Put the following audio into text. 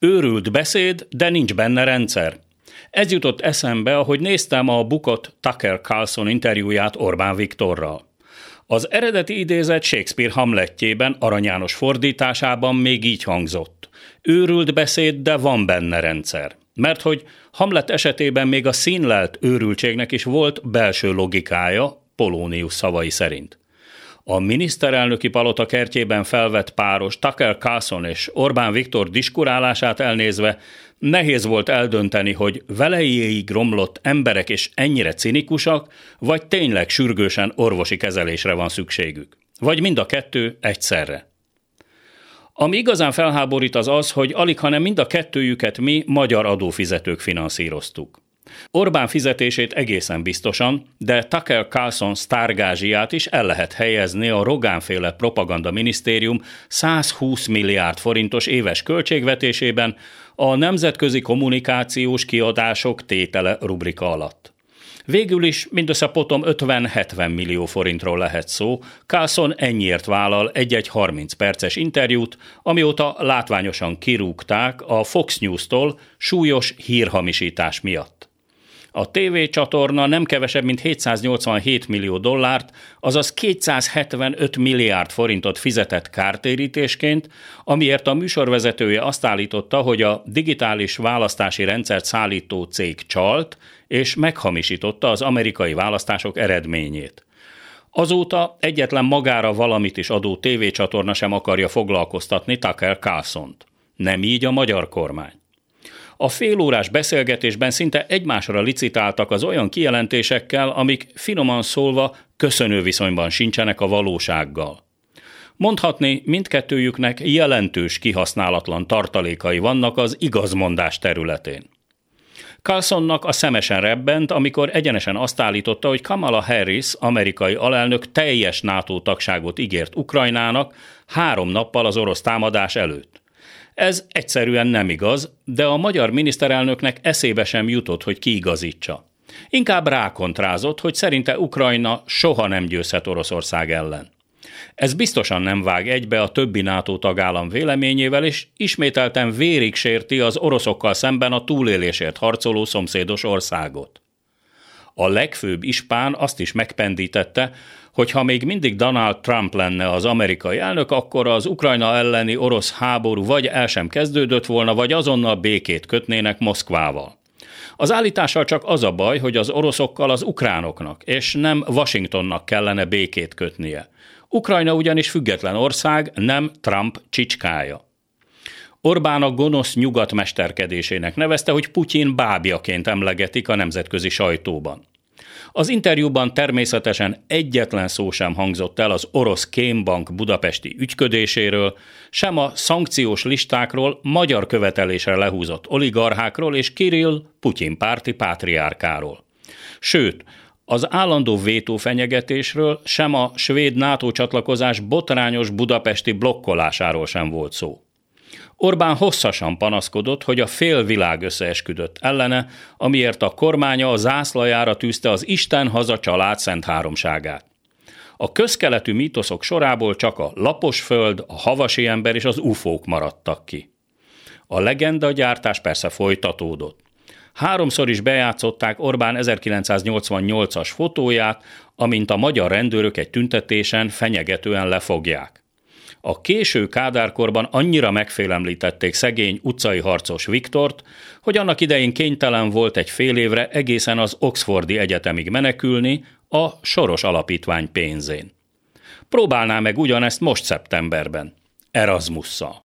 Őrült beszéd, de nincs benne rendszer. Ez jutott eszembe, ahogy néztem a bukott Tucker Carlson interjúját Orbán Viktorral. Az eredeti idézet Shakespeare Hamletjében aranyános fordításában még így hangzott. Őrült beszéd, de van benne rendszer. Mert hogy Hamlet esetében még a színlelt őrültségnek is volt belső logikája, Polónius szavai szerint. A miniszterelnöki palota kertjében felvett páros Tucker Carlson és Orbán Viktor diskurálását elnézve nehéz volt eldönteni, hogy velejéig romlott emberek és ennyire cinikusak, vagy tényleg sürgősen orvosi kezelésre van szükségük. Vagy mind a kettő egyszerre. Ami igazán felháborít az az, hogy alig, hanem mind a kettőjüket mi, magyar adófizetők finanszíroztuk. Orbán fizetését egészen biztosan, de Tucker Carlson sztárgázsiát is el lehet helyezni a Rogánféle propaganda minisztérium 120 milliárd forintos éves költségvetésében a nemzetközi kommunikációs kiadások tétele rubrika alatt. Végül is mindössze potom 50-70 millió forintról lehet szó, Carlson ennyiért vállal egy-egy 30 perces interjút, amióta látványosan kirúgták a Fox News-tól súlyos hírhamisítás miatt. A TV csatorna nem kevesebb, mint 787 millió dollárt, azaz 275 milliárd forintot fizetett kártérítésként, amiért a műsorvezetője azt állította, hogy a digitális választási rendszert szállító cég csalt, és meghamisította az amerikai választások eredményét. Azóta egyetlen magára valamit is adó tévécsatorna sem akarja foglalkoztatni Tucker Carlson-t. Nem így a magyar kormány. A félórás beszélgetésben szinte egymásra licitáltak az olyan kijelentésekkel, amik finoman szólva köszönő viszonyban sincsenek a valósággal. Mondhatni, mindkettőjüknek jelentős kihasználatlan tartalékai vannak az igazmondás területén. Carlsonnak a szemesen rebbent, amikor egyenesen azt állította, hogy Kamala Harris, amerikai alelnök teljes NATO tagságot ígért Ukrajnának három nappal az orosz támadás előtt. Ez egyszerűen nem igaz, de a magyar miniszterelnöknek eszébe sem jutott, hogy kiigazítsa. Inkább rákontrázott, hogy szerinte Ukrajna soha nem győzhet Oroszország ellen. Ez biztosan nem vág egybe a többi NATO tagállam véleményével, és ismételten vérig sérti az oroszokkal szemben a túlélésért harcoló szomszédos országot. A legfőbb ispán azt is megpendítette, hogy ha még mindig Donald Trump lenne az amerikai elnök, akkor az Ukrajna elleni orosz háború vagy el sem kezdődött volna, vagy azonnal békét kötnének Moszkvával. Az állítással csak az a baj, hogy az oroszokkal az ukránoknak, és nem Washingtonnak kellene békét kötnie. Ukrajna ugyanis független ország, nem Trump csicskája. Orbán a gonosz nyugat mesterkedésének nevezte, hogy Putyin bábjaként emlegetik a nemzetközi sajtóban. Az interjúban természetesen egyetlen szó sem hangzott el az orosz kémbank budapesti ügyködéséről, sem a szankciós listákról magyar követelésre lehúzott oligarchákról és Kirill Putyin párti pátriárkáról. Sőt, az állandó vétó fenyegetésről, sem a svéd NATO csatlakozás botrányos budapesti blokkolásáról sem volt szó. Orbán hosszasan panaszkodott, hogy a fél világ összeesküdött ellene, amiért a kormánya a zászlajára tűzte az Isten haza család szent háromságát. A közkeletű mítoszok sorából csak a lapos föld, a havasi ember és az ufók maradtak ki. A legenda gyártás persze folytatódott. Háromszor is bejátszották Orbán 1988-as fotóját, amint a magyar rendőrök egy tüntetésen fenyegetően lefogják. A késő kádárkorban annyira megfélemlítették szegény utcai harcos Viktort, hogy annak idején kénytelen volt egy fél évre egészen az Oxfordi Egyetemig menekülni a Soros Alapítvány pénzén. Próbálná meg ugyanezt most szeptemberben, Erasmusszal.